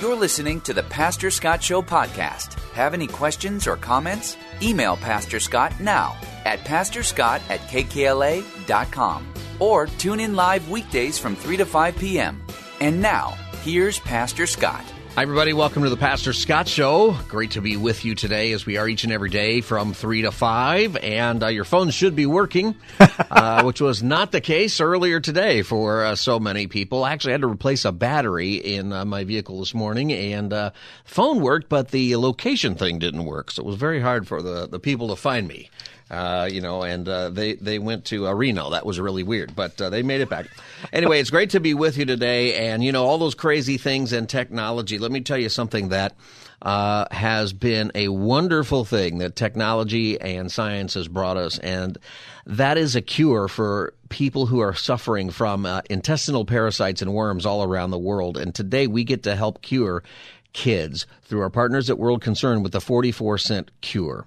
You're listening to the Pastor Scott Show podcast. Have any questions or comments? Email Pastor Scott now at pastorscott at kkla.com or tune in live weekdays from 3 to 5 p.m. And now, here's Pastor Scott. Hi, everybody. Welcome to the Pastor Scott Show. Great to be with you today, as we are each and every day from 3 to 5. And uh, your phone should be working, uh, which was not the case earlier today for uh, so many people. I actually had to replace a battery in uh, my vehicle this morning, and uh, phone worked, but the location thing didn't work. So it was very hard for the, the people to find me. Uh, you know, and uh, they they went to uh, Reno. That was really weird, but uh, they made it back. Anyway, it's great to be with you today, and you know all those crazy things and technology. Let me tell you something that uh, has been a wonderful thing that technology and science has brought us, and that is a cure for people who are suffering from intestinal parasites and worms all around the world. And today we get to help cure kids through our partners at World Concern with the 44 cent cure.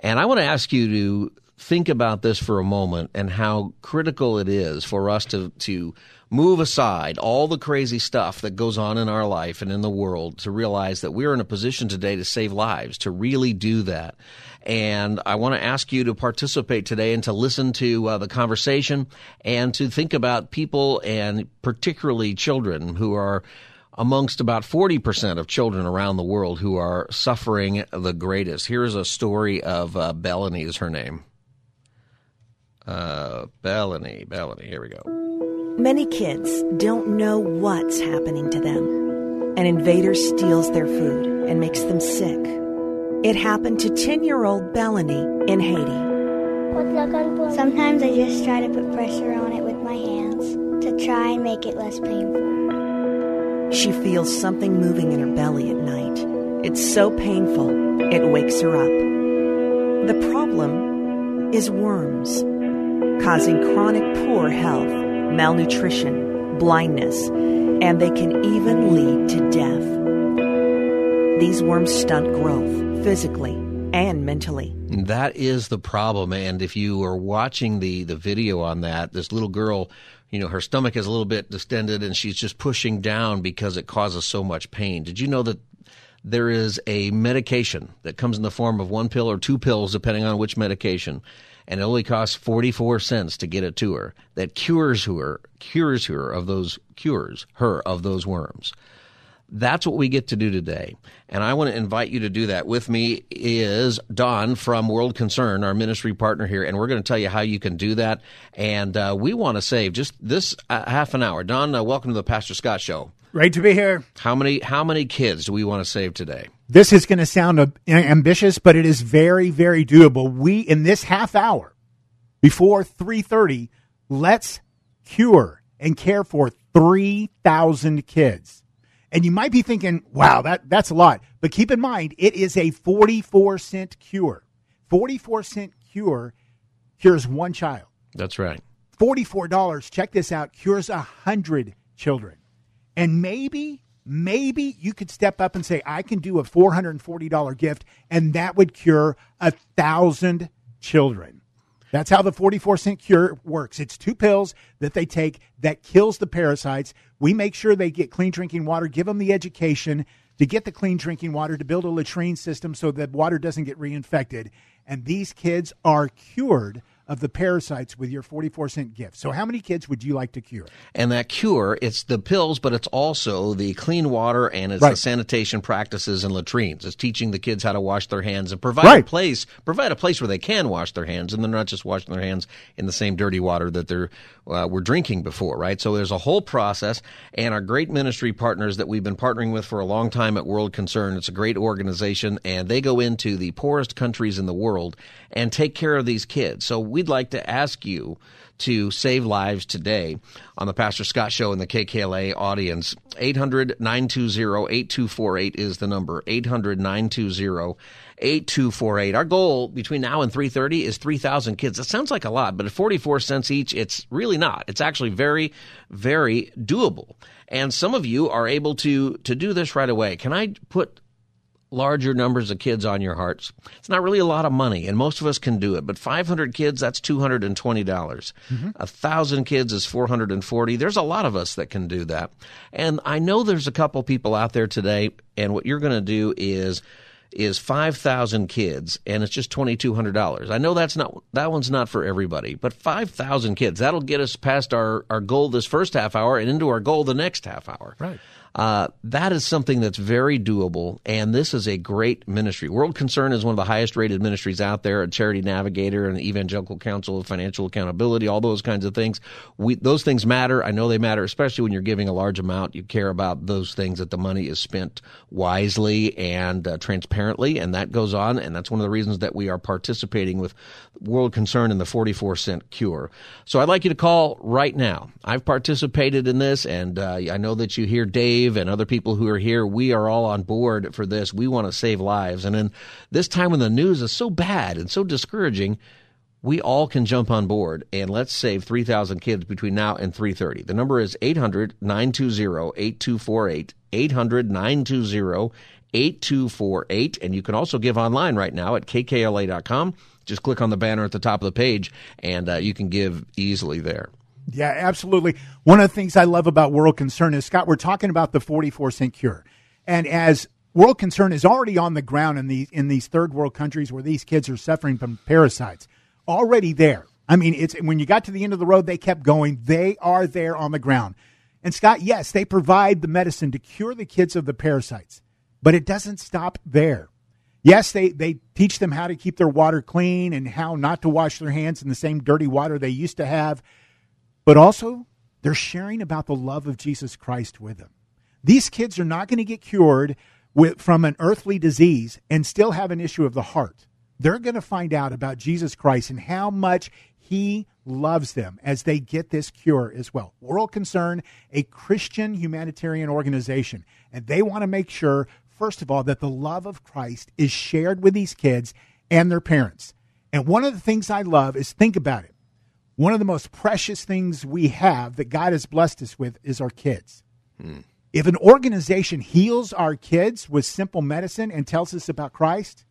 And I want to ask you to think about this for a moment and how critical it is for us to, to move aside all the crazy stuff that goes on in our life and in the world to realize that we're in a position today to save lives, to really do that. And I want to ask you to participate today and to listen to uh, the conversation and to think about people and particularly children who are amongst about 40% of children around the world who are suffering the greatest. Here's a story of uh, Bellany, is her name. Uh, Bellany, Bellany, here we go. Many kids don't know what's happening to them. An invader steals their food and makes them sick. It happened to 10 year old Bellany in Haiti. Sometimes I just try to put pressure on it with my hands to try and make it less painful. She feels something moving in her belly at night. It's so painful, it wakes her up. The problem is worms, causing chronic poor health, malnutrition, blindness, and they can even lead to death. These worms stunt growth physically and mentally. That is the problem. And if you are watching the, the video on that, this little girl, you know, her stomach is a little bit distended and she's just pushing down because it causes so much pain. Did you know that there is a medication that comes in the form of one pill or two pills, depending on which medication, and it only costs 44 cents to get it to her that cures her, cures her of those, cures her of those worms. That's what we get to do today. And I want to invite you to do that. With me is Don from World Concern, our ministry partner here, and we're going to tell you how you can do that. And uh, we want to save just this uh, half an hour. Don, uh, welcome to the Pastor Scott Show. Great to be here. How many how many kids do we want to save today? This is going to sound ambitious, but it is very, very doable. We in this half hour before three thirty, let's cure and care for three thousand kids. And you might be thinking, wow, that, that's a lot. But keep in mind, it is a 44 cent cure. 44 cent cure cures one child. That's right. $44, check this out, cures 100 children. And maybe, maybe you could step up and say, I can do a $440 gift, and that would cure a thousand children. That's how the 44 cent cure works. It's two pills that they take that kills the parasites. We make sure they get clean drinking water, give them the education to get the clean drinking water, to build a latrine system so that water doesn't get reinfected. And these kids are cured of the parasites with your 44 cent gift. So how many kids would you like to cure? And that cure, it's the pills, but it's also the clean water and it's Right. the sanitation practices and latrines. It's teaching the kids how to wash their hands and provide Right. a place, provide a place where they can wash their hands and they're not just washing their hands in the same dirty water that they're uh, were drinking before, right? So there's a whole process and our great ministry partners that we've been partnering with for a long time at World Concern. It's a great organization and they go into the poorest countries in the world and take care of these kids. So we we'd like to ask you to save lives today on the Pastor Scott Show in the KKLA audience. 800 920 8248 is the number. 800 920 8248. Our goal between now and 3:30 is 3,000 kids. That sounds like a lot, but at 44 cents each, it's really not. It's actually very very doable. And some of you are able to to do this right away. Can I put larger numbers of kids on your hearts. It's not really a lot of money, and most of us can do it. But 500 kids, that's $220. dollars mm-hmm. A thousand kids is 440. There's a lot of us that can do that. And I know there's a couple people out there today, and what you're going to do is is 5,000 kids and it's just $2,200. I know that's not, that one's not for everybody, but 5,000 kids, that'll get us past our, our goal this first half hour and into our goal the next half hour. Right. Uh, that is something that's very doable, and this is a great ministry. World Concern is one of the highest rated ministries out there, a Charity Navigator, an Evangelical Council of Financial Accountability, all those kinds of things. We, those things matter. I know they matter, especially when you're giving a large amount. You care about those things that the money is spent wisely and uh, transparently, and that goes on, and that's one of the reasons that we are participating with World Concern in the 44 cent cure. So I'd like you to call right now. I've participated in this, and uh, I know that you hear Dave Dave and other people who are here, we are all on board for this. We want to save lives. And in this time when the news is so bad and so discouraging, we all can jump on board and let's save 3,000 kids between now and 3:30. The number is 800-920-8248, 800-920-8248, and you can also give online right now at kkla.com. Just click on the banner at the top of the page and uh, you can give easily there. Yeah, absolutely. One of the things I love about World Concern is, Scott, we're talking about the 44 cent cure. And as World Concern is already on the ground in these, in these third world countries where these kids are suffering from parasites, already there. I mean, it's when you got to the end of the road, they kept going. They are there on the ground. And Scott, yes, they provide the medicine to cure the kids of the parasites, but it doesn't stop there. Yes, they, they teach them how to keep their water clean and how not to wash their hands in the same dirty water they used to have but also they're sharing about the love of Jesus Christ with them. These kids are not going to get cured with, from an earthly disease and still have an issue of the heart. They're going to find out about Jesus Christ and how much he loves them as they get this cure as well. World Concern, a Christian humanitarian organization, and they want to make sure, first of all, that the love of Christ is shared with these kids and their parents. And one of the things I love is think about it one of the most precious things we have that God has blessed us with is our kids. Hmm. If an organization heals our kids with simple medicine and tells us about Christ,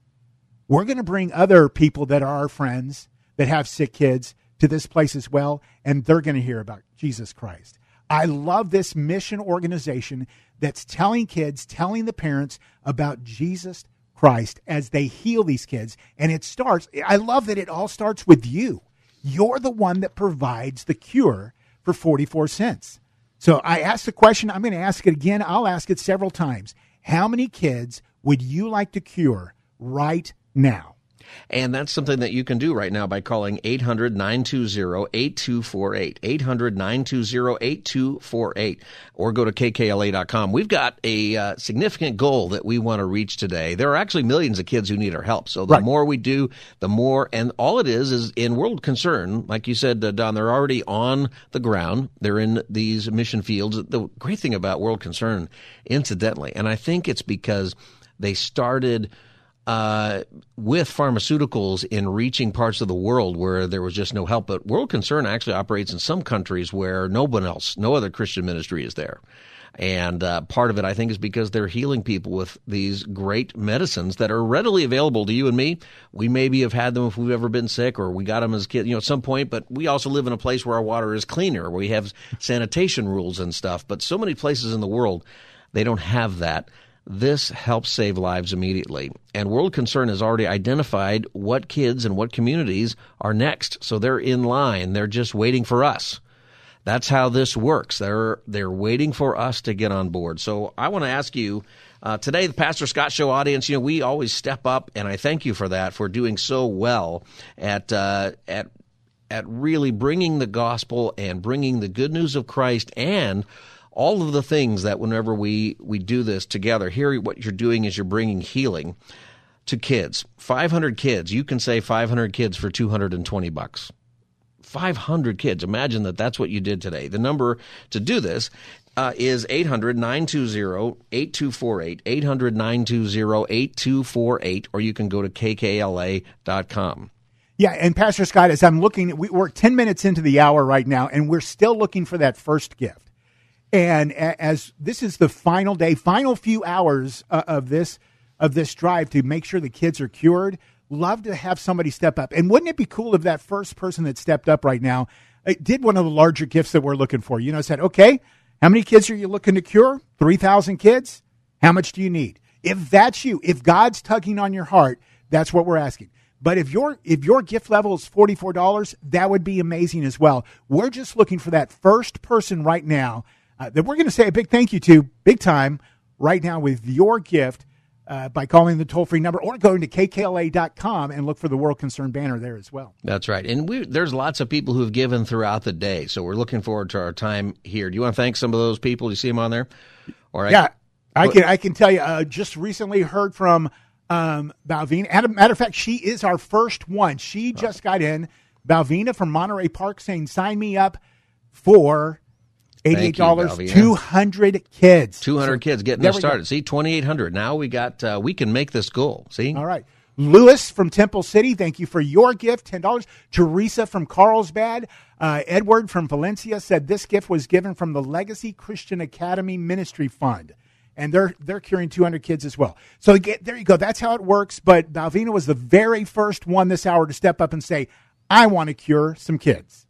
we're going to bring other people that are our friends that have sick kids to this place as well, and they're going to hear about Jesus Christ. I love this mission organization that's telling kids, telling the parents about Jesus Christ as they heal these kids. And it starts, I love that it all starts with you. You're the one that provides the cure for 44 cents. So I asked the question. I'm going to ask it again. I'll ask it several times. How many kids would you like to cure right now? And that's something that you can do right now by calling 800 920 8248. 800 920 8248. Or go to kkla.com. We've got a uh, significant goal that we want to reach today. There are actually millions of kids who need our help. So the right. more we do, the more. And all it is is in World Concern, like you said, uh, Don, they're already on the ground. They're in these mission fields. The great thing about World Concern, incidentally, and I think it's because they started uh, with pharmaceuticals in reaching parts of the world where there was just no help. But World Concern actually operates in some countries where no one else, no other Christian ministry is there. And uh, part of it, I think, is because they're healing people with these great medicines that are readily available to you and me. We maybe have had them if we've ever been sick or we got them as kids, you know, at some point, but we also live in a place where our water is cleaner, where we have sanitation rules and stuff. But so many places in the world, they don't have that. This helps save lives immediately. And World Concern has already identified what kids and what communities are next. So they're in line. They're just waiting for us. That's how this works. They're, they're waiting for us to get on board. So I want to ask you, uh, today, the Pastor Scott Show audience, you know, we always step up, and I thank you for that, for doing so well at, uh, at, at really bringing the gospel and bringing the good news of Christ and all of the things that whenever we, we do this together, here what you're doing is you're bringing healing to kids. 500 kids, you can say 500 kids for 220 bucks. 500 kids. Imagine that that's what you did today. The number to do this uh, is 800 920 8248. 800 920 8248, or you can go to kkla.com. Yeah, and Pastor Scott, as I'm looking, we, we're 10 minutes into the hour right now, and we're still looking for that first gift. And as this is the final day, final few hours uh, of this of this drive to make sure the kids are cured, love to have somebody step up. And wouldn't it be cool if that first person that stepped up right now uh, did one of the larger gifts that we're looking for? You know, said, okay, how many kids are you looking to cure? 3,000 kids? How much do you need? If that's you, if God's tugging on your heart, that's what we're asking. But if your if your gift level is forty four dollars, that would be amazing as well. We're just looking for that first person right now uh, that we're going to say a big thank you to, big time, right now with your gift uh, by calling the toll free number or going to kkla.com and look for the World Concern banner there as well. That's right. And we, there's lots of people who have given throughout the day. So we're looking forward to our time here. Do you want to thank some of those people? Do you see them on there? All right. Yeah, I can, I can tell you, uh, just recently heard from um, Balvina. As a matter of fact, she is our first one. She just got in. Balvina from Monterey Park saying, sign me up for Eighty-eight dollars, two hundred kids, two hundred so, kids getting this started. Go. See, twenty-eight hundred. Now we got uh, we can make this goal. See, all right. Lewis from Temple City, thank you for your gift, ten dollars. Teresa from Carlsbad, uh, Edward from Valencia said this gift was given from the Legacy Christian Academy Ministry Fund, and they're they're curing two hundred kids as well. So get, there you go. That's how it works. But Balvina was the very first one this hour to step up and say, "I want to cure some kids."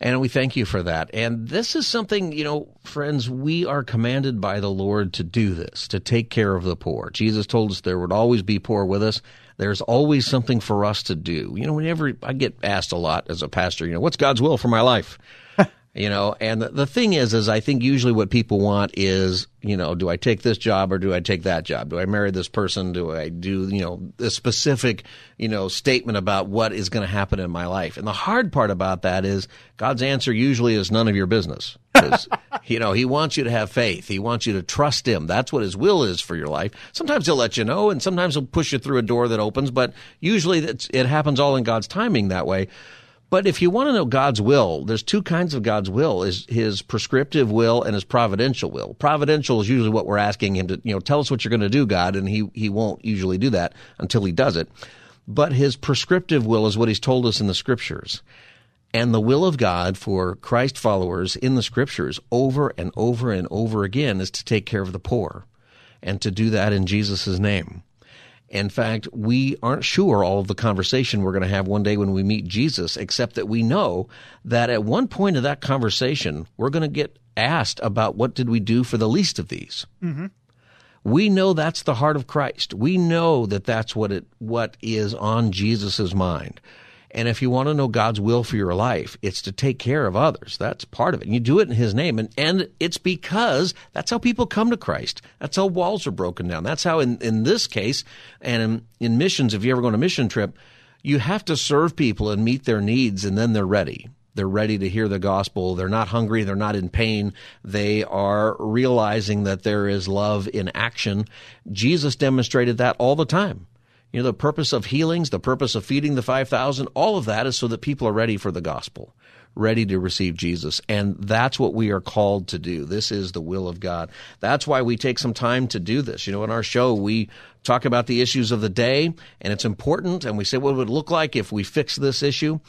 And we thank you for that. And this is something, you know, friends, we are commanded by the Lord to do this, to take care of the poor. Jesus told us there would always be poor with us. There's always something for us to do. You know, whenever I get asked a lot as a pastor, you know, what's God's will for my life? You know and the, thing is is i think usually what people want is you know do i take this job or do i take that job? Do i marry this person? Do i do you know a specific you know statement about what is going to happen in my life? And the hard part about that is god's answer usually is none of your business you know he wants you to have faith. He wants you to trust him. That's what his will is for your life. Sometimes he'll let you know and sometimes he'll push you through a door that opens but usually it happens all in god's timing that way but if you want to know God's will, there's two kinds of God's will: is His prescriptive will and His providential will. Providential is usually what we're asking Him to, you know, tell us what you're going to do, God, and He He won't usually do that until He does it. But His prescriptive will is what He's told us in the Scriptures. And the will of God for Christ followers in the Scriptures over and over and over again is to take care of the poor and to do that in Jesus' name. In fact, we aren't sure all of the conversation we're going to have one day when we meet Jesus, except that we know that at one point of that conversation, we're going to get asked about what did we do for the least of these. Mm-hmm. We know that's the heart of Christ. We know that that's what it what is on Jesus' mind. And if you want to know God's will for your life, it's to take care of others. That's part of it. And you do it in His name. And, and it's because that's how people come to Christ. That's how walls are broken down. That's how, in, in this case, and in, in missions, if you ever go on a mission trip, you have to serve people and meet their needs, and then they're ready. They're ready to hear the gospel. They're not hungry. They're not in pain. They are realizing that there is love in action. Jesus demonstrated that all the time. You know, the purpose of healings, the purpose of feeding the 5,000, all of that is so that people are ready for the gospel, ready to receive Jesus. And that's what we are called to do. This is the will of God. That's why we take some time to do this. You know, in our show, we talk about the issues of the day, and it's important, and we say what would it look like if we fix this issue.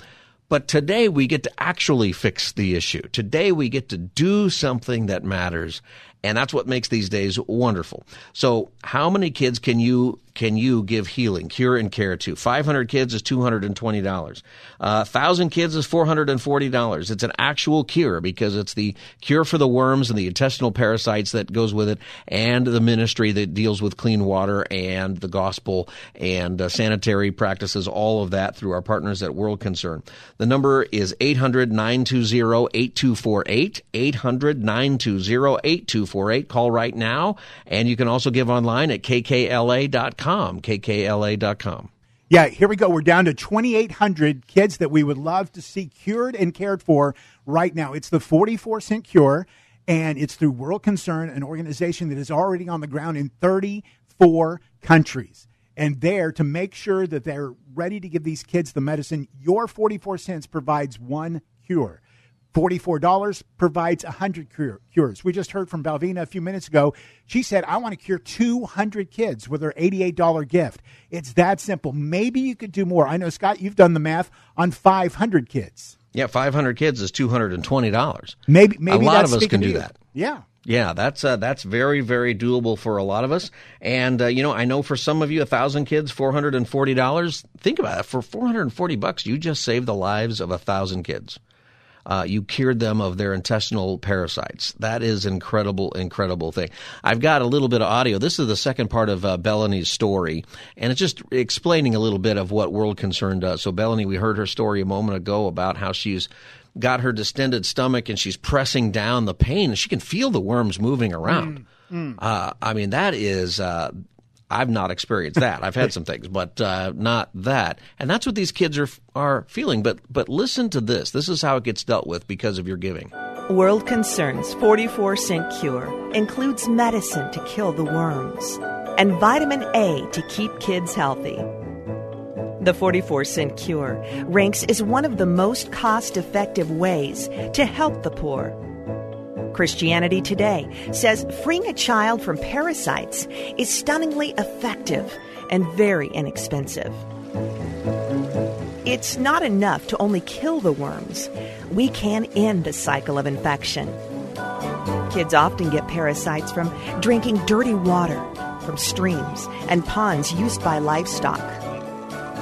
But today we get to actually fix the issue. Today we get to do something that matters. And that's what makes these days wonderful. So how many kids can you can you give healing, cure, and care to? 500 kids is $220. Uh, 1,000 kids is $440. It's an actual cure because it's the cure for the worms and the intestinal parasites that goes with it and the ministry that deals with clean water and the gospel and uh, sanitary practices, all of that through our partners at World Concern. The number is 800 920 8248. 800 920 8248. Call right now. And you can also give online at kkla.com kkla.com, kkla.com. Yeah, here we go. We're down to 2,800 kids that we would love to see cured and cared for right now. It's the 44 cent cure, and it's through World Concern, an organization that is already on the ground in 34 countries. And there to make sure that they're ready to give these kids the medicine, your 44 cents provides one cure. $44 provides 100 cure, cures. We just heard from Balvina a few minutes ago. She said, I want to cure 200 kids with her $88 gift. It's that simple. Maybe you could do more. I know, Scott, you've done the math on 500 kids. Yeah, 500 kids is $220. Maybe, maybe a lot of us can do that. Yeah. Yeah, that's uh, that's very very doable for a lot of us. And uh, you know, I know for some of you, a thousand kids, four hundred and forty dollars. Think about it. For four hundred and forty bucks, you just saved the lives of a thousand kids. Uh, you cured them of their intestinal parasites. That is incredible, incredible thing. I've got a little bit of audio. This is the second part of uh, Bellamy's story, and it's just explaining a little bit of what World Concern does. So, Bellamy, we heard her story a moment ago about how she's got her distended stomach and she's pressing down the pain, and she can feel the worms moving around. Uh, I mean, that is. Uh, I've not experienced that. I've had some things, but uh, not that. And that's what these kids are are feeling. But but listen to this. This is how it gets dealt with because of your giving. World Concerns 44 cent cure includes medicine to kill the worms and vitamin A to keep kids healthy. The 44 cent cure ranks as one of the most cost effective ways to help the poor. Christianity Today says freeing a child from parasites is stunningly effective and very inexpensive. It's not enough to only kill the worms. We can end the cycle of infection. Kids often get parasites from drinking dirty water from streams and ponds used by livestock.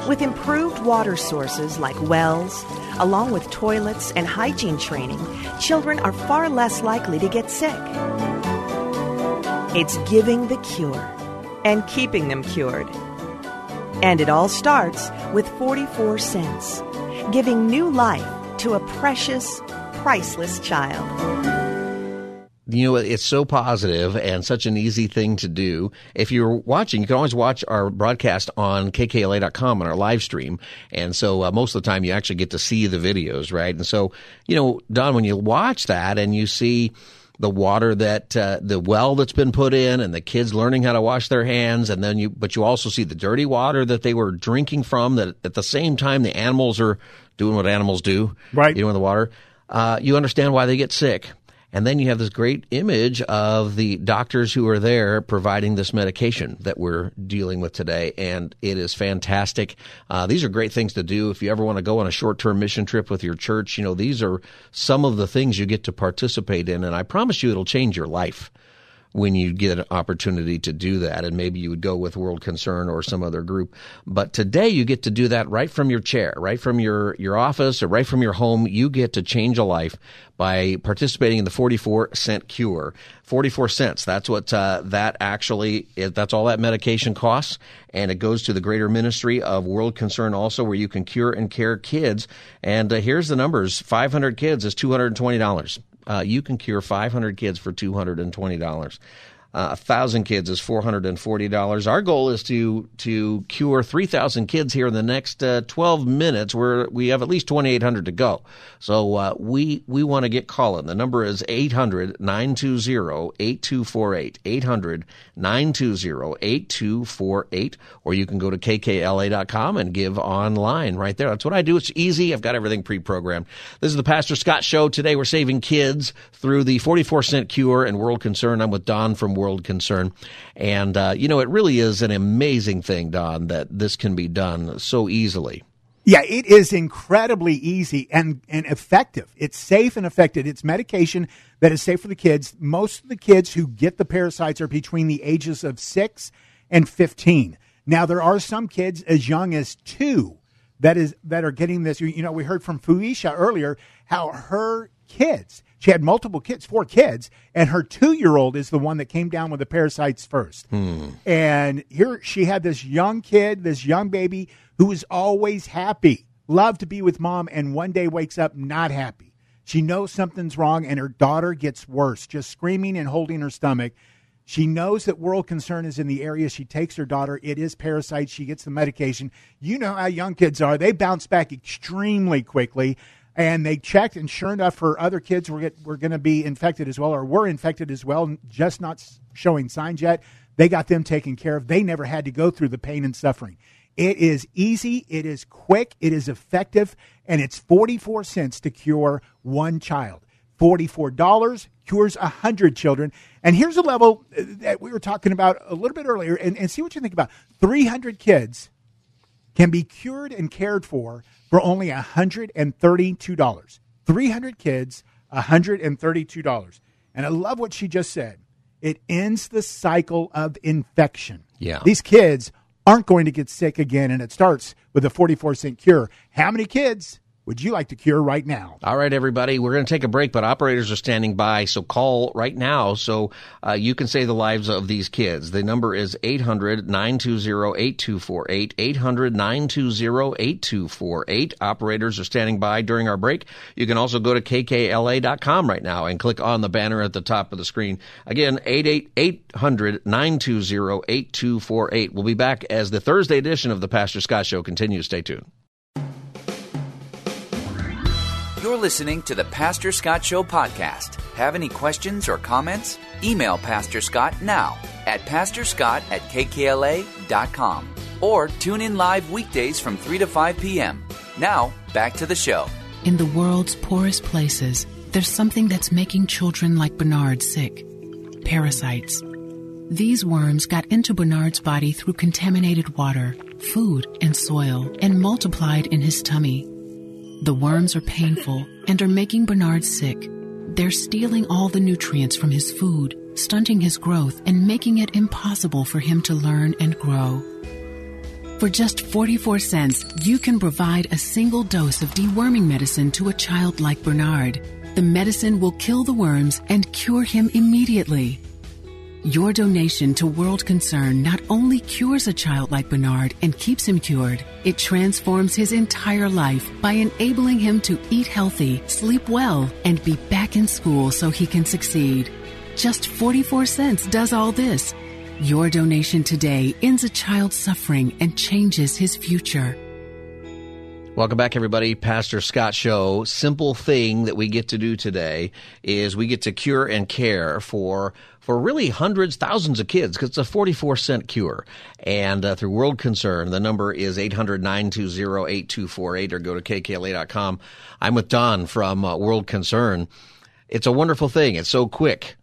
With improved water sources like wells, along with toilets and hygiene training, children are far less likely to get sick. It's giving the cure and keeping them cured. And it all starts with 44 cents, giving new life to a precious, priceless child. You know, it's so positive and such an easy thing to do. If you're watching, you can always watch our broadcast on kkla.com on our live stream. And so uh, most of the time you actually get to see the videos, right? And so, you know, Don, when you watch that and you see the water that uh, the well that's been put in and the kids learning how to wash their hands and then you but you also see the dirty water that they were drinking from that at the same time the animals are doing what animals do Right. you know in the water uh, you understand why they get sick and then you have this great image of the doctors who are there providing this medication that we're dealing with today. And it is fantastic. Uh, these are great things to do. If you ever want to go on a short term mission trip with your church, you know, these are some of the things you get to participate in. And I promise you it'll change your life when you get an opportunity to do that. And maybe you would go with World Concern or some other group. But today you get to do that right from your chair, right from your, your office or right from your home. You get to change a life by participating in the 44 cent cure. 44 cents. That's what uh, that actually is. That's all that medication costs. And it goes to the greater ministry of World Concern also, where you can cure and care kids. And uh, here's the numbers 500 kids is $220 uh, you can cure 500 kids for $220. Uh, a thousand kids is four hundred and forty dollars. Our goal is to to cure three thousand kids here in the next uh, twelve minutes. Where we have at least twenty eight hundred to go. So uh, we we want to get calling. The number is 800-920-8248. 800-920-8248. Or you can go to kkla.com and give online right there. That's what I do. It's easy. I've got everything pre-programmed. This is the Pastor Scott Show. Today we're saving kids through the 44 cent cure and World Concern. I'm with Don from World Concern. And, uh, you know, it really is an amazing thing, Don, that this can be done so easily. Yeah, it is incredibly easy and, and effective. It's safe and effective. It's medication that is safe for the kids. Most of the kids who get the parasites are between the ages of 6 and 15. Now, there are some kids as young as 2 that is that are getting this. You know, we heard from Fuisha earlier how her kids, she had multiple kids, four kids, and her two year old is the one that came down with the parasites first. Hmm. And here she had this young kid, this young baby who was always happy, loved to be with mom, and one day wakes up not happy. She knows something's wrong, and her daughter gets worse, just screaming and holding her stomach. She knows that World Concern is in the area. She takes her daughter. It is parasites. She gets the medication. You know how young kids are. They bounce back extremely quickly. And they checked, and sure enough, her other kids were, get, were going to be infected as well, or were infected as well, just not showing signs yet. They got them taken care of. They never had to go through the pain and suffering. It is easy, it is quick, it is effective, and it's 44 cents to cure one child. $44 cures 100 children. And here's a level uh, that we were talking about a little bit earlier, and, and see what you think about 300 kids can be cured and cared for for only $132. 300 kids, $132. And I love what she just said. It ends the cycle of infection. Yeah. These kids aren't going to get sick again, and it starts with a 44 cent cure. How many kids would you like to cure right now? All right, everybody, we're going to take a break, but operators are standing by, so call right now so uh, you can save the lives of these kids. The number is 800 920 8248. 800 920 8248. Operators are standing by during our break. You can also go to kkla.com right now and click on the banner at the top of the screen. Again, 800 920 8248. We'll be back as the Thursday edition of the Pastor Scott Show continues. Stay tuned. You're listening to the Pastor Scott Show podcast. Have any questions or comments? Email Pastor Scott now at pastorscott at kkla.com or tune in live weekdays from 3 to 5 p.m. Now, back to the show. In the world's poorest places, there's something that's making children like Bernard sick parasites. These worms got into Bernard's body through contaminated water, food, and soil and multiplied in his tummy. The worms are painful and are making Bernard sick. They're stealing all the nutrients from his food, stunting his growth, and making it impossible for him to learn and grow. For just 44 cents, you can provide a single dose of deworming medicine to a child like Bernard. The medicine will kill the worms and cure him immediately. Your donation to World Concern not only cures a child like Bernard and keeps him cured, it transforms his entire life by enabling him to eat healthy, sleep well, and be back in school so he can succeed. Just 44 cents does all this. Your donation today ends a child's suffering and changes his future. Welcome back, everybody. Pastor Scott Show. Simple thing that we get to do today is we get to cure and care for for really hundreds, thousands of kids because it's a 44 cent cure. And uh, through World Concern, the number is 800 920 8248 or go to kkla.com. I'm with Don from uh, World Concern. It's a wonderful thing. It's so quick.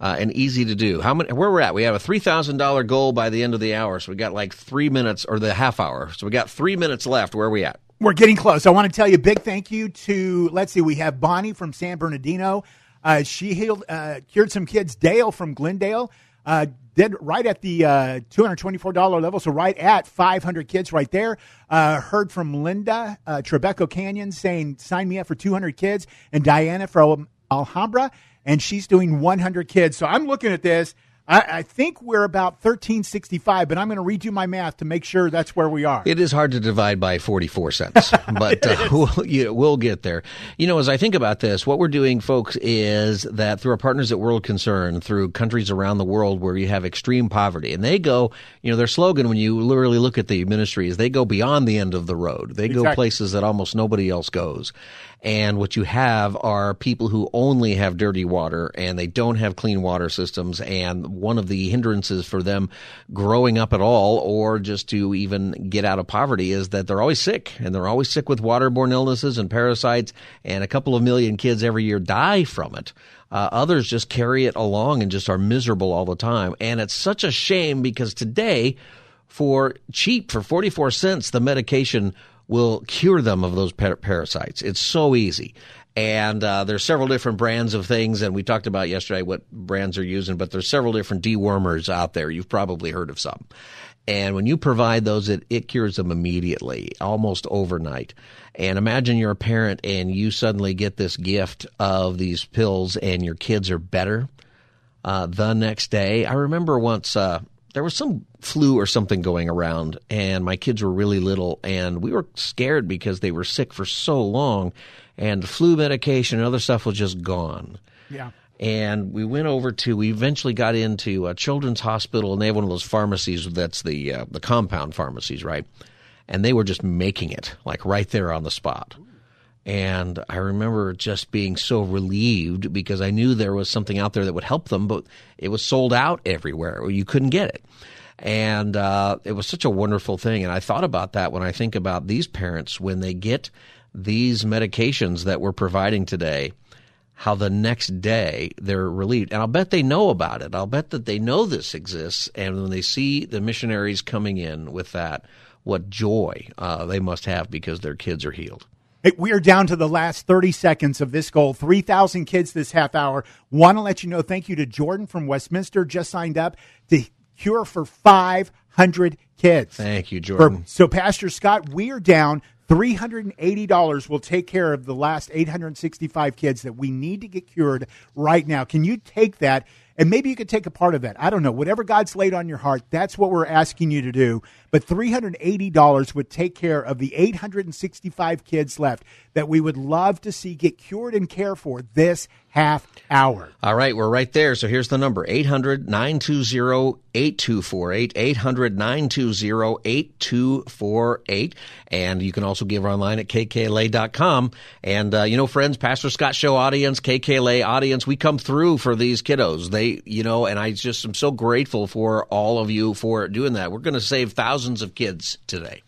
Uh, and easy to do. How many? Where we're at? We have a three thousand dollar goal by the end of the hour, so we got like three minutes or the half hour. So we got three minutes left. Where are we at? We're getting close. I want to tell you a big thank you to, let's see, we have Bonnie from San Bernardino. Uh, she healed, uh, cured some kids. Dale from Glendale uh, did right at the uh, $224 level, so right at 500 kids right there. Uh, heard from Linda, uh, Trabuco Canyon, saying, sign me up for 200 kids, and Diana from Alhambra, and she's doing 100 kids. So I'm looking at this. I, I think we're about 1365, but I'm going to redo my math to make sure that's where we are. It is hard to divide by 44 cents, but uh, we'll, you we'll get there. You know, as I think about this, what we're doing, folks, is that through our partners at World Concern, through countries around the world where you have extreme poverty, and they go, you know, their slogan when you literally look at the ministry is they go beyond the end of the road. They Exactly. go places that almost nobody else goes. And what you have are people who only have dirty water and they don't have clean water systems. And one of the hindrances for them growing up at all or just to even get out of poverty is that they're always sick and they're always sick with waterborne illnesses and parasites. And a couple of million kids every year die from it. Uh, others just carry it along and just are miserable all the time. And it's such a shame because today, for cheap, for 44 cents, the medication will cure them of those par- parasites. It's so easy. And uh, there's several different brands of things, and we talked about yesterday what brands are using, but there's several different dewormers out there. You've probably heard of some. And when you provide those, it, it cures them immediately, almost overnight. And imagine you're a parent and you suddenly get this gift of these pills and your kids are better uh, the next day. I remember once uh, there was some flu or something going around, and my kids were really little, and we were scared because they were sick for so long, and the flu medication and other stuff was just gone. Yeah. And we went over to. We eventually got into a children's hospital, and they have one of those pharmacies that's the uh, the compound pharmacies, right? And they were just making it like right there on the spot. And I remember just being so relieved because I knew there was something out there that would help them, but it was sold out everywhere. You couldn't get it. And uh, it was such a wonderful thing. And I thought about that when I think about these parents when they get these medications that we're providing today, how the next day they're relieved. And I'll bet they know about it. I'll bet that they know this exists. And when they see the missionaries coming in with that, what joy uh, they must have because their kids are healed. Hey, we are down to the last 30 seconds of this goal. 3,000 kids this half hour. Want to let you know thank you to Jordan from Westminster, just signed up to cure for 500 kids. Thank you, Jordan. For, so, Pastor Scott, we are down. $380 will take care of the last 865 kids that we need to get cured right now. Can you take that? And maybe you could take a part of that. I don't know. Whatever God's laid on your heart, that's what we're asking you to do. But $380 would take care of the 865 kids left that we would love to see get cured and cared for this half hour. All right, we're right there. So here's the number 800 920 8248. 800 920 8248. And you can also give online at kkla.com. And, uh, you know, friends, Pastor Scott Show audience, KKLA audience, we come through for these kiddos. They, you know, and I just am so grateful for all of you for doing that. We're going to save thousands of kids today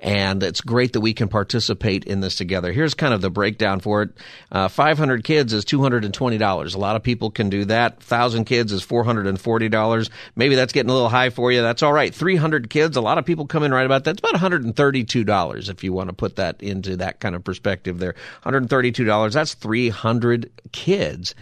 and it's great that we can participate in this together. Here's kind of the breakdown for it: uh, 500 kids is 220 dollars. A lot of people can do that. Thousand kids is 440 dollars. Maybe that's getting a little high for you. That's all right. 300 kids, a lot of people come in right about that. It's about 132 dollars if you want to put that into that kind of perspective. There, 132 dollars. That's 300 kids.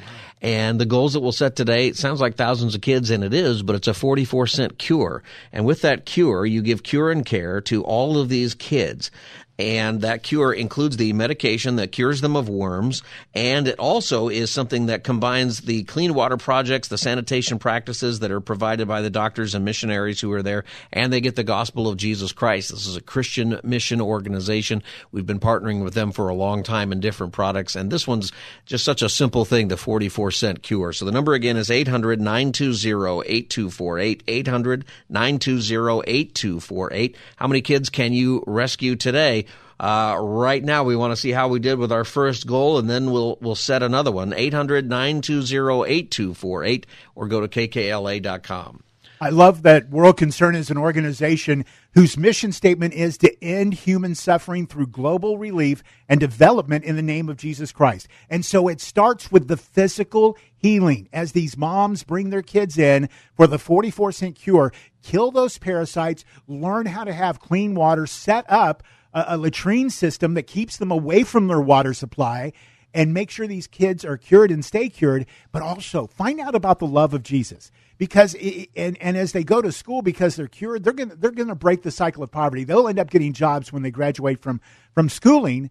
And the goals that we'll set today, it sounds like thousands of kids, and it is, but it's a 44 cent cure. And with that cure, you give cure and care to all of these kids and that cure includes the medication that cures them of worms, and it also is something that combines the clean water projects, the sanitation practices that are provided by the doctors and missionaries who are there, and they get the gospel of Jesus Christ. This is a Christian mission organization. We've been partnering with them for a long time in different products, and this one's just such a simple thing, the 44 cent cure. So the number again is 800 920 8248. 800 920 8248. How many kids can you rescue today? Uh, right now, we want to see how we did with our first goal, and then we'll we'll set another one. 800-920-8248 or go to kkla.com. I love that World Concern is an organization whose mission statement is to end human suffering through global relief and development in the name of Jesus Christ. And so it starts with the physical healing as these moms bring their kids in for the 44 cent cure, kill those parasites, learn how to have clean water, set up a, a latrine system that keeps them away from their water supply and make sure these kids are cured and stay cured, but also find out about the love of Jesus. Because it, and and as they go to school because they're cured, they're gonna they're gonna break the cycle of poverty. They'll end up getting jobs when they graduate from from schooling.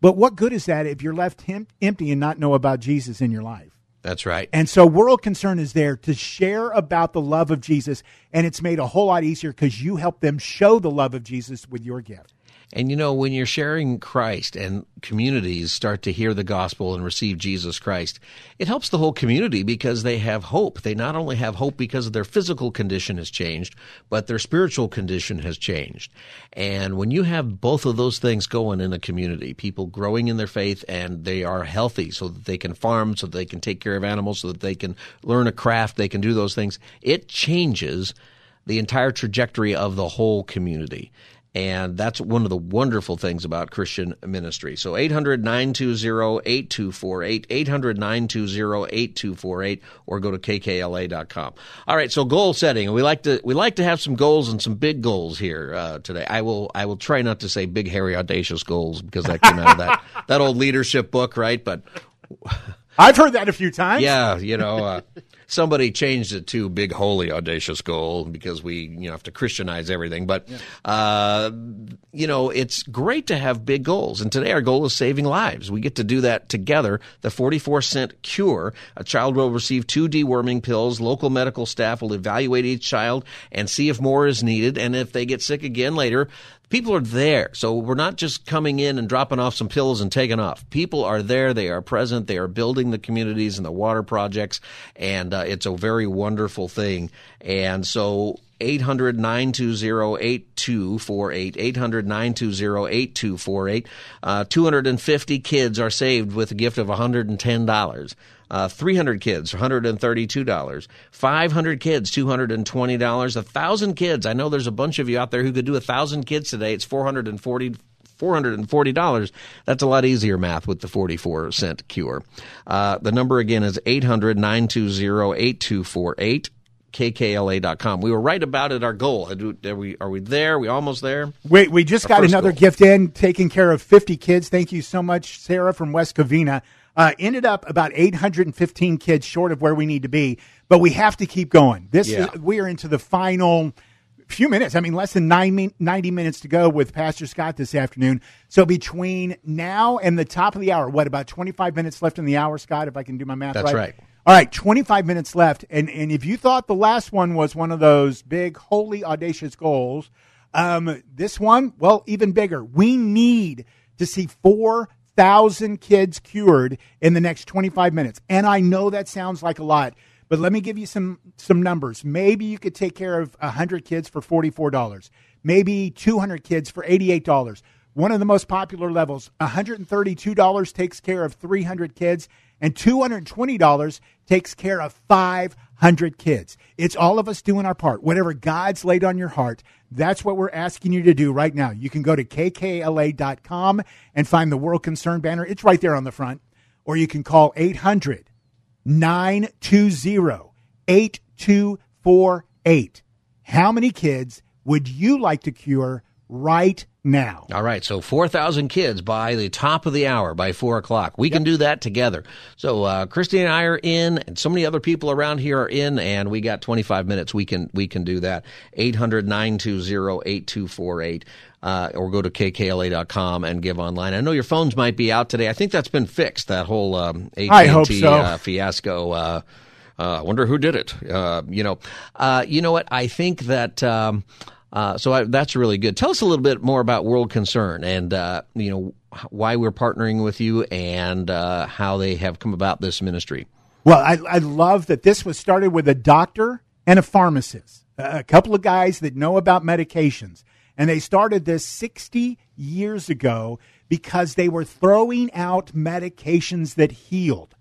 But what good is that if you're left empty and not know about Jesus in your life? That's right. And so World Concern is there to share about the love of Jesus, and it's made a whole lot easier because you help them show the love of Jesus with your gift. And you know, when you're sharing Christ and communities start to hear the gospel and receive Jesus Christ, it helps the whole community because they have hope. They not only have hope because their physical condition has changed, but their spiritual condition has changed. And when you have both of those things going in a community, people growing in their faith and they are healthy so that they can farm, so that they can take care of animals, so that they can learn a craft, they can do those things, it changes the entire trajectory of the whole community. And that's one of the wonderful things about Christian ministry. So 800 920 8248, 800 920 8248, or go to kkla.com. All right, so goal setting. We like to we like to have some goals and some big goals here uh, today. I will I will try not to say big, hairy, audacious goals because that came out of that, that old leadership book, right? But I've heard that a few times. Yeah, you know, uh, somebody changed it to big, holy, audacious goal because we, you know, have to Christianize everything. But, yeah. uh, you know, it's great to have big goals. And today our goal is saving lives. We get to do that together. The 44 cent cure. A child will receive two deworming pills. Local medical staff will evaluate each child and see if more is needed. And if they get sick again later, people are there. So we're not just coming in and dropping off some pills and taking off. People are there. They are present. They are building the communities and the water projects. And uh, it's a very wonderful thing. And so 800 920 8248. 800 920 8248. Uh, 250 kids are saved with a gift of $110. Uh, 300 kids, $132. 500 kids, $220. 1,000 kids. I know there's a bunch of you out there who could do 1,000 kids today. It's 440 $440. That's a lot easier math with the 44 cent cure. Uh, the number again is 800 920 8248 kkla.com. We were right about it. Our goal. Are we, are we there? Are we almost there? Wait, we just Our got another goal. gift in, taking care of 50 kids. Thank you so much, Sarah from West Covina. Uh, ended up about 815 kids short of where we need to be, but we have to keep going. This yeah. is, we are into the final few minutes. I mean, less than nine, 90 minutes to go with Pastor Scott this afternoon. So between now and the top of the hour, what, about 25 minutes left in the hour, Scott, if I can do my math That's right? right. All right, 25 minutes left. And, and if you thought the last one was one of those big, holy, audacious goals, um, this one, well, even bigger. We need to see 4,000 kids cured in the next 25 minutes. And I know that sounds like a lot, but let me give you some some numbers. Maybe you could take care of 100 kids for $44. Maybe 200 kids for $88. One of the most popular levels, $132 takes care of 300 kids and $220 takes care of 500 kids. It's all of us doing our part. Whatever God's laid on your heart, that's what we're asking you to do right now. You can go to kkla.com and find the World Concern banner. It's right there on the front. Or you can call 800 920 8248. How many kids would you like to cure right now? All right, so 4,000 kids by the top of the hour, by 4 o'clock. We yep. can do that together. So uh, Christy and I are in, and so many other people around here are in, and we got 25 minutes. We can we can do that. 800 920 8248 uh, or go to kkla.com and give online. I know your phones might be out today. I think that's been fixed. That whole um, AT&T so. uh, fiasco. Uh, uh, I wonder who did it. Uh, you know, uh, you know what? I think that. Um, uh, so I, that's really good. Tell us a little bit more about World Concern and you know why we're partnering with you and how they have come about this ministry. Well, I, I love that this was started with a doctor and a pharmacist, a couple of guys that know about medications. And they started this 60 years ago because they were throwing out medications that healed.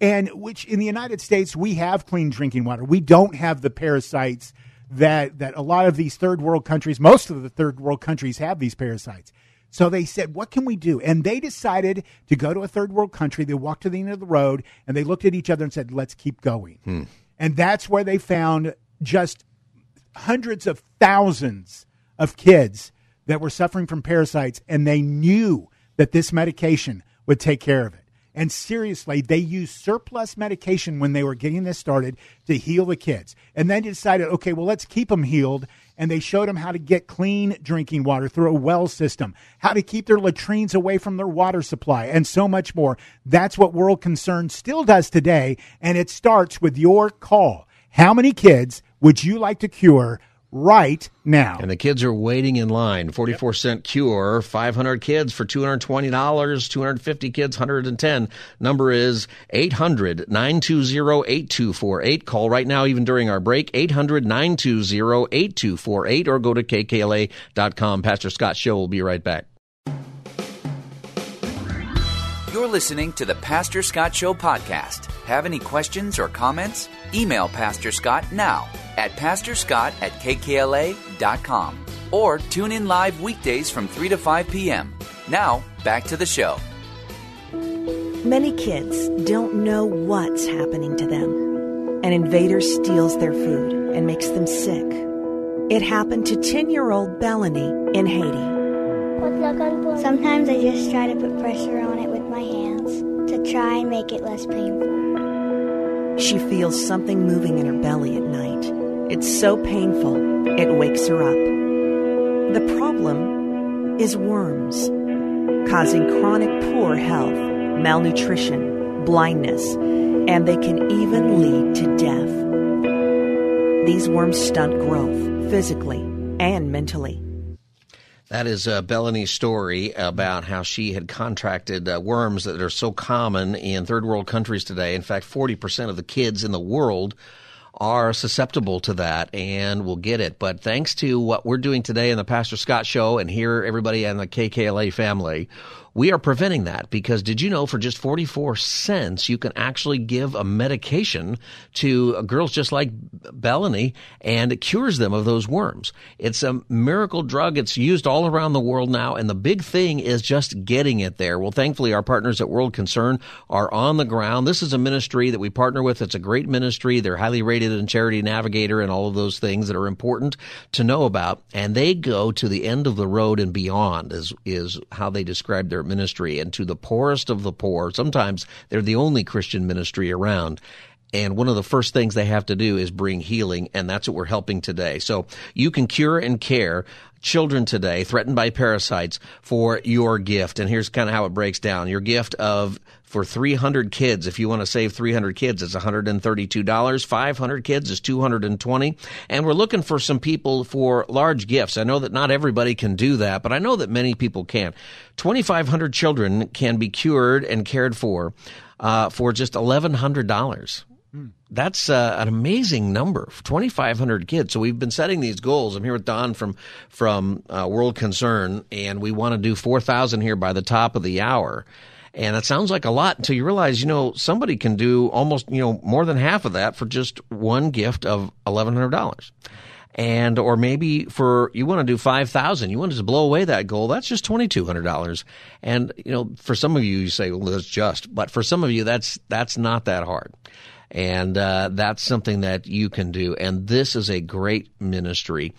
And which in the United States, we have clean drinking water. We don't have the parasites that, that a lot of these third world countries, most of the third world countries have these parasites. So they said, what can we do? And they decided to go to a third world country. They walked to the end of the road and they looked at each other and said, let's keep going. Hmm. And that's where they found just hundreds of thousands of kids that were suffering from parasites, and they knew that this medication would take care of it. And seriously, they used surplus medication when they were getting this started to heal the kids. And then decided, okay, well, let's keep them healed. And they showed them how to get clean drinking water through a well system, how to keep their latrines away from their water supply, and so much more. That's what World Concern still does today. And it starts with your call. How many kids would you like to cure? Right now. And the kids are waiting in line. 44 yep. cent cure, 500 kids for $220, 250 kids, 110. Number is 800 920 8248. Call right now, even during our break, 800 920 8248, or go to kkla.com. Pastor Scott Show will be right back. You're listening to the Pastor Scott Show podcast. Have any questions or comments? Email Pastor Scott now at pastorscott at kkla.com or tune in live weekdays from 3 to 5 p.m. Now, back to the show. Many kids don't know what's happening to them. An invader steals their food and makes them sick. It happened to 10 year old Bellany in Haiti. Sometimes I just try to put pressure on it with my hands to try and make it less painful. She feels something moving in her belly at night. It's so painful, it wakes her up. The problem is worms, causing chronic poor health, malnutrition, blindness, and they can even lead to death. These worms stunt growth physically and mentally. That is uh, story about how she had contracted uh, worms that are so common in third world countries today. In fact, 40% of the kids in the world are susceptible to that and will get it. But thanks to what we're doing today in the Pastor Scott Show and here everybody and the KKLA family, we are preventing that because did you know for just 44 cents you can actually give a medication to girls just like Bellany and it cures them of those worms. It's a miracle drug. It's used all around the world now and the big thing is just getting it there. Well, thankfully our partners at World Concern are on the ground. This is a ministry that we partner with. It's a great ministry. They're highly rated in Charity Navigator and all of those things that are important to know about and they go to the end of the road and beyond is is how they describe their ministry and to the poorest of the poor. Sometimes they're the only Christian ministry around. And one of the first things they have to do is bring healing, and that's what we're helping today. So you can cure and care children today threatened by parasites for your gift. And here's kind of how it breaks down. Your gift of for 300 kids, if you want to save 300 kids, it's $132. 500 kids is 220. And we're looking for some people for large gifts. I know that not everybody can do that, but I know that many people can. 2,500 children can be cured and cared for uh, for just $1,100 that's uh, an amazing number 2500 kids. So we've been setting these goals. I'm here with don from from uh, world concern and we want to do 4000 here by the top of the hour. And it sounds like a lot until you realize you know somebody can do almost you know more than half of that for just one gift of $1100 and or maybe for you want to do 5000 you want to blow away that goal that's just $2200 and you know for some of you you say well that's just but for some of you that's that's not that hard and uh, that's something that you can do. And this is a great ministry.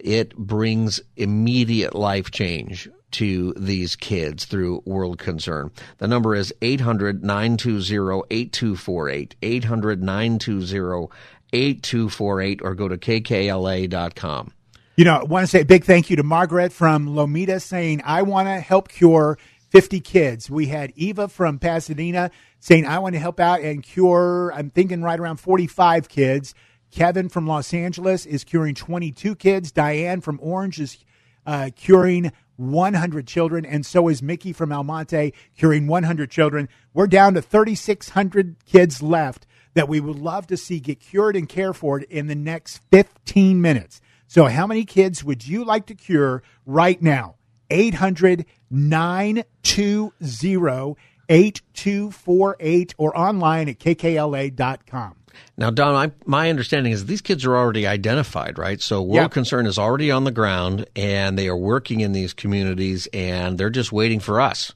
It brings immediate life change to these kids through World Concern. The number is 800 920 8248. 800 920 8248 or go to kkla.com. You know, I want to say a big thank you to Margaret from Lomita saying, I want to help cure 50 kids. We had Eva from Pasadena saying, I want to help out and cure, I'm thinking right around 45 kids. Kevin from Los Angeles is curing 22 kids. Diane from Orange is uh, curing 100 children. And so is Mickey from El Monte curing 100 children. We're down to 3,600 kids left that we would love to see get cured and cared for in the next 15 minutes. So, how many kids would you like to cure right now? 800 920 8248 or online at kkla.com. Now, Don, I, my understanding is these kids are already identified, right? So World yeah. Concern is already on the ground and they are working in these communities and they're just waiting for us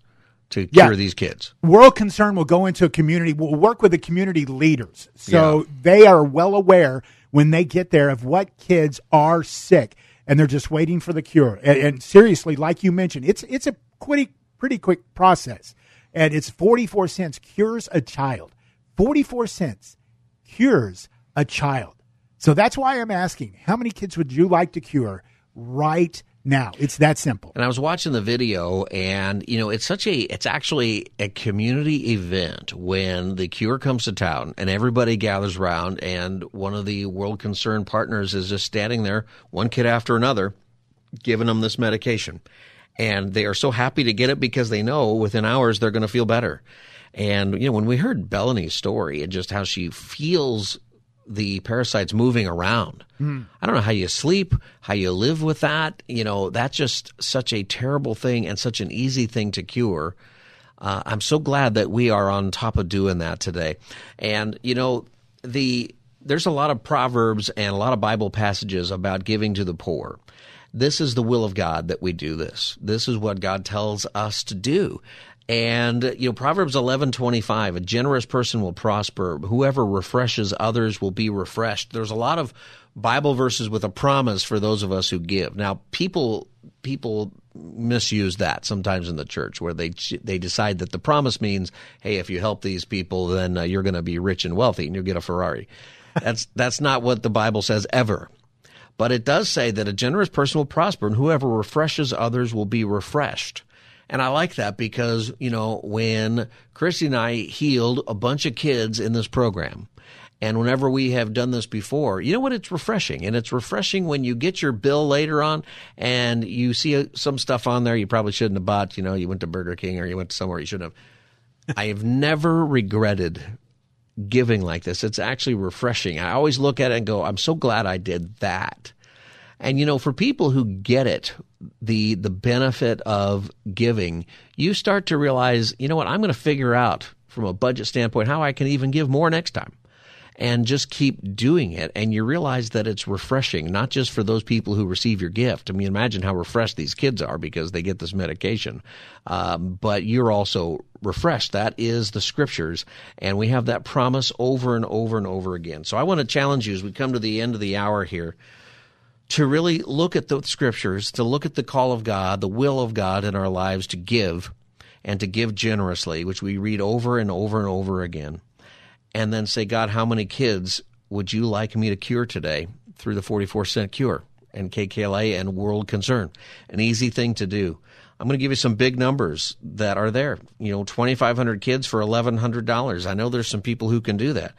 to cure yeah. these kids. World Concern will go into a community, will work with the community leaders. So yeah. they are well aware when they get there of what kids are sick and they're just waiting for the cure. And, and seriously, like you mentioned, it's, it's a pretty, pretty quick process and it's 44 cents cures a child. 44 cents cures a child. So that's why I'm asking, how many kids would you like to cure right now? It's that simple. And I was watching the video and you know, it's such a it's actually a community event when the cure comes to town and everybody gathers around and one of the world concern partners is just standing there, one kid after another, giving them this medication and they are so happy to get it because they know within hours they're going to feel better. And you know, when we heard Bellany's story and just how she feels the parasites moving around, mm. I don't know how you sleep, how you live with that. You know, that's just such a terrible thing and such an easy thing to cure. Uh, I'm so glad that we are on top of doing that today. And you know, the there's a lot of proverbs and a lot of Bible passages about giving to the poor this is the will of God that we do this. This is what God tells us to do. And you know Proverbs 11:25 a generous person will prosper whoever refreshes others will be refreshed. There's a lot of Bible verses with a promise for those of us who give. Now people people misuse that sometimes in the church where they they decide that the promise means hey if you help these people then uh, you're going to be rich and wealthy and you'll get a Ferrari. That's that's not what the Bible says ever. But it does say that a generous person will prosper and whoever refreshes others will be refreshed. And I like that because, you know, when Christy and I healed a bunch of kids in this program, and whenever we have done this before, you know what? It's refreshing. And it's refreshing when you get your bill later on and you see uh, some stuff on there you probably shouldn't have bought. You know, you went to Burger King or you went to somewhere you shouldn't have. I have never regretted giving like this. It's actually refreshing. I always look at it and go, I'm so glad I did that. And you know, for people who get it, the the benefit of giving, you start to realize, you know what, I'm going to figure out from a budget standpoint how I can even give more next time and just keep doing it. And you realize that it's refreshing, not just for those people who receive your gift. I mean, imagine how refreshed these kids are because they get this medication. Um, but you're also refreshed. That is the scriptures. And we have that promise over and over and over again. So I want to challenge you as we come to the end of the hour here to really look at the scriptures, to look at the call of God, the will of God in our lives to give and to give generously, which we read over and over and over again and then say, God, how many kids would you like me to cure today through the 44 cent cure and KKLA and World Concern? An easy thing to do. I'm going to give you some big numbers that are there. You know, 2,500 kids for $1,100. I know there's some people who can do that.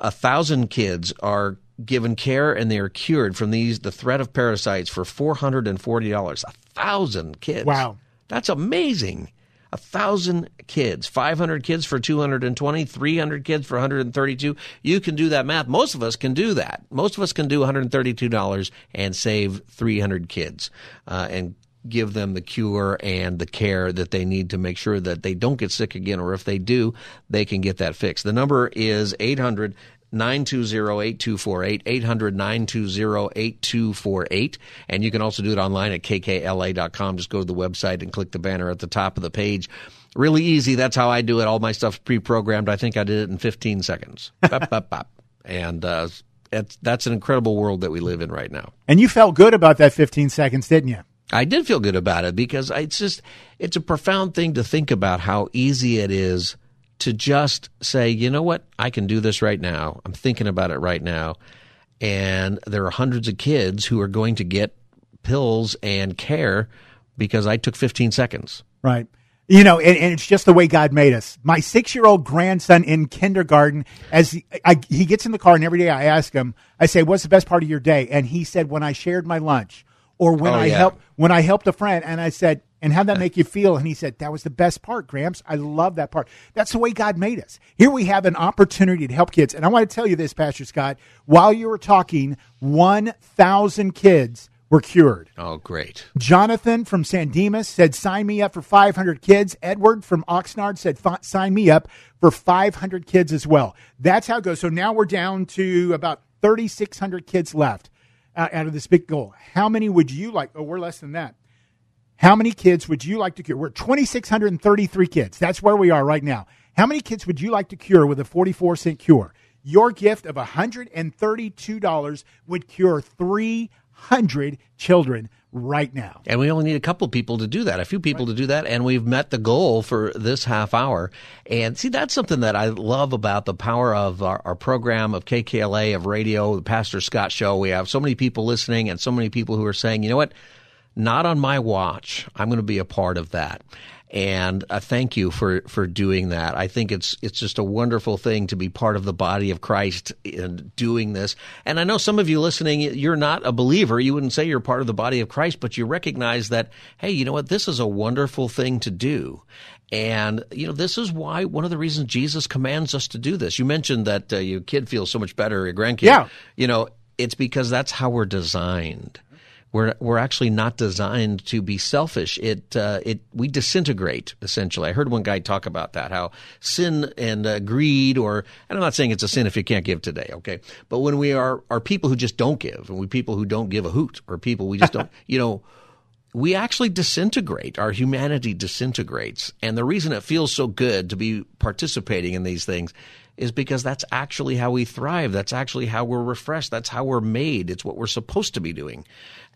A thousand kids are given care and they are cured from these the threat of parasites for $440. A thousand kids. Wow. That's amazing a thousand kids, 500 kids for 220, 300 kids for 132. You can do that math. Most of us can do that. Most of us can do $132 and save 300 kids uh, and give them the cure and the care that they need to make sure that they don't get sick again, or if they do, they can get that fixed. The number is 800 920-8248, 800-920-8248. And you can also do it online at kkla.com. Just go to the website and click the banner at the top of the page. Really easy. That's how I do it. All my stuff's pre-programmed. I think I did it in 15 seconds. bop, bop, bop. And uh, that's an incredible world that we live in right now. And you felt good about that 15 seconds, didn't you? I did feel good about it because it's just, it's a profound thing to think about how easy it is – to just say, you know what, I can do this right now. I'm thinking about it right now. And there are hundreds of kids who are going to get pills and care because I took 15 seconds. Right. You know, and, and it's just the way God made us. My six year old grandson in kindergarten, as he, I, he gets in the car, and every day I ask him, I say, What's the best part of your day? And he said, When I shared my lunch or when oh, I yeah. helped when I helped a friend and I said, and how'd that make you feel? And he said, That was the best part, Gramps. I love that part. That's the way God made us. Here we have an opportunity to help kids. And I want to tell you this, Pastor Scott. While you were talking, 1,000 kids were cured. Oh, great. Jonathan from San Dimas said, Sign me up for 500 kids. Edward from Oxnard said, Sign me up for 500 kids as well. That's how it goes. So now we're down to about 3,600 kids left out of this big goal. How many would you like? Oh, we're less than that. How many kids would you like to cure? We're 2,633 kids. That's where we are right now. How many kids would you like to cure with a 44 cent cure? Your gift of $132 would cure 300 children right now. And we only need a couple people to do that, a few people right. to do that, and we've met the goal for this half hour. And see, that's something that I love about the power of our, our, program of KKLA, of radio, the Pastor Scott Show. We have so many people listening and so many people who are saying, you know what? not on my watch. I'm going to be a part of that. And uh, thank you for, for doing that. I think it's it's just a wonderful thing to be part of the body of Christ in doing this. And I know some of you listening, you're not a believer. You wouldn't say you're part of the body of Christ, but you recognize that, hey, you know what? This is a wonderful thing to do. And, you know, this is why one of the reasons Jesus commands us to do this. You mentioned that uh, your kid feels so much better, your grandkid. Yeah. You know, it's because that's how we're designed we're we're actually not designed to be selfish. It uh, it we disintegrate essentially. I heard one guy talk about that how sin and uh, greed, or and I'm not saying it's a sin if you can't give today, okay, but when we are are people who just don't give, and we people who don't give a hoot, or people we just don't, you know. We actually disintegrate. Our humanity disintegrates. And the reason it feels so good to be participating in these things is because that's actually how we thrive. That's actually how we're refreshed. That's how we're made. It's what we're supposed to be doing.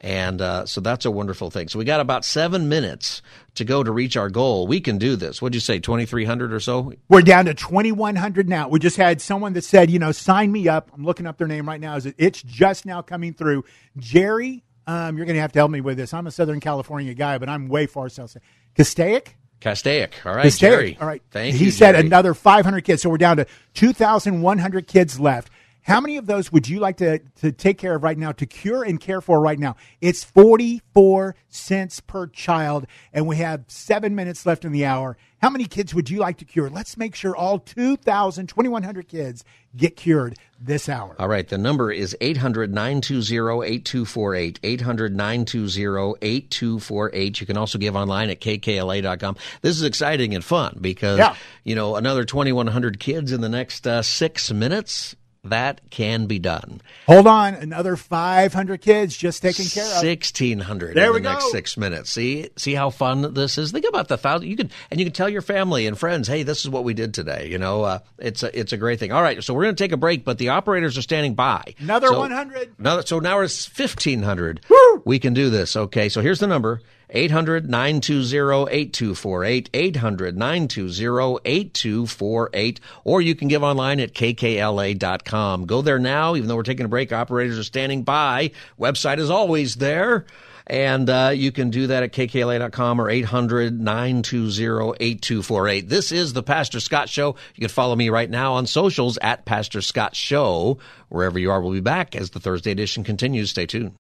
And uh, so that's a wonderful thing. So we got about seven minutes to go to reach our goal. We can do this. What'd you say, 2,300 or so? We're down to 2,100 now. We just had someone that said, you know, sign me up. I'm looking up their name right now. It's just now coming through. Jerry, um, you're going to have to help me with this. I'm a Southern California guy, but I'm way far south. Castaic? Castaic. All right, Castaic. Jerry. All right. Thank he you. said Jerry. another 500 kids. So we're down to 2,100 kids left. How many of those would you like to, to take care of right now, to cure and care for right now? It's 44 cents per child, and we have seven minutes left in the hour. How many kids would you like to cure? Let's make sure all 2,000, 2,100 kids get cured this hour. All right. The number is 800 920 8248. 800 920 8248. You can also give online at kkla.com. This is exciting and fun because, Yeah. you know, another 2,100 kids in the next uh, six minutes. That can be done. Hold on, another 500 kids just taken care of. Sixteen hundred There in we the next go. six minutes. See, see how fun this is. Think about the thousand. You can and you can tell your family and friends, hey, this is what we did today. You know, uh, it's a it's a great thing. All right, so we're going to take a break, but the operators are standing by. Another So- 100. Another, so now it's fifteen hundred. We can do this. Okay, so here's the number. 800 920 8248. 800 920 8248. Or you can give online at kkla.com. Go there now, even though we're taking a break. Operators are standing by. Website is always there. And uh, you can do that at kkla.com or 800 920 8248. This is the Pastor Scott Show. You can follow me right now on socials at Pastor Scott Show. Wherever you are, we'll be back as the Thursday edition continues. Stay tuned.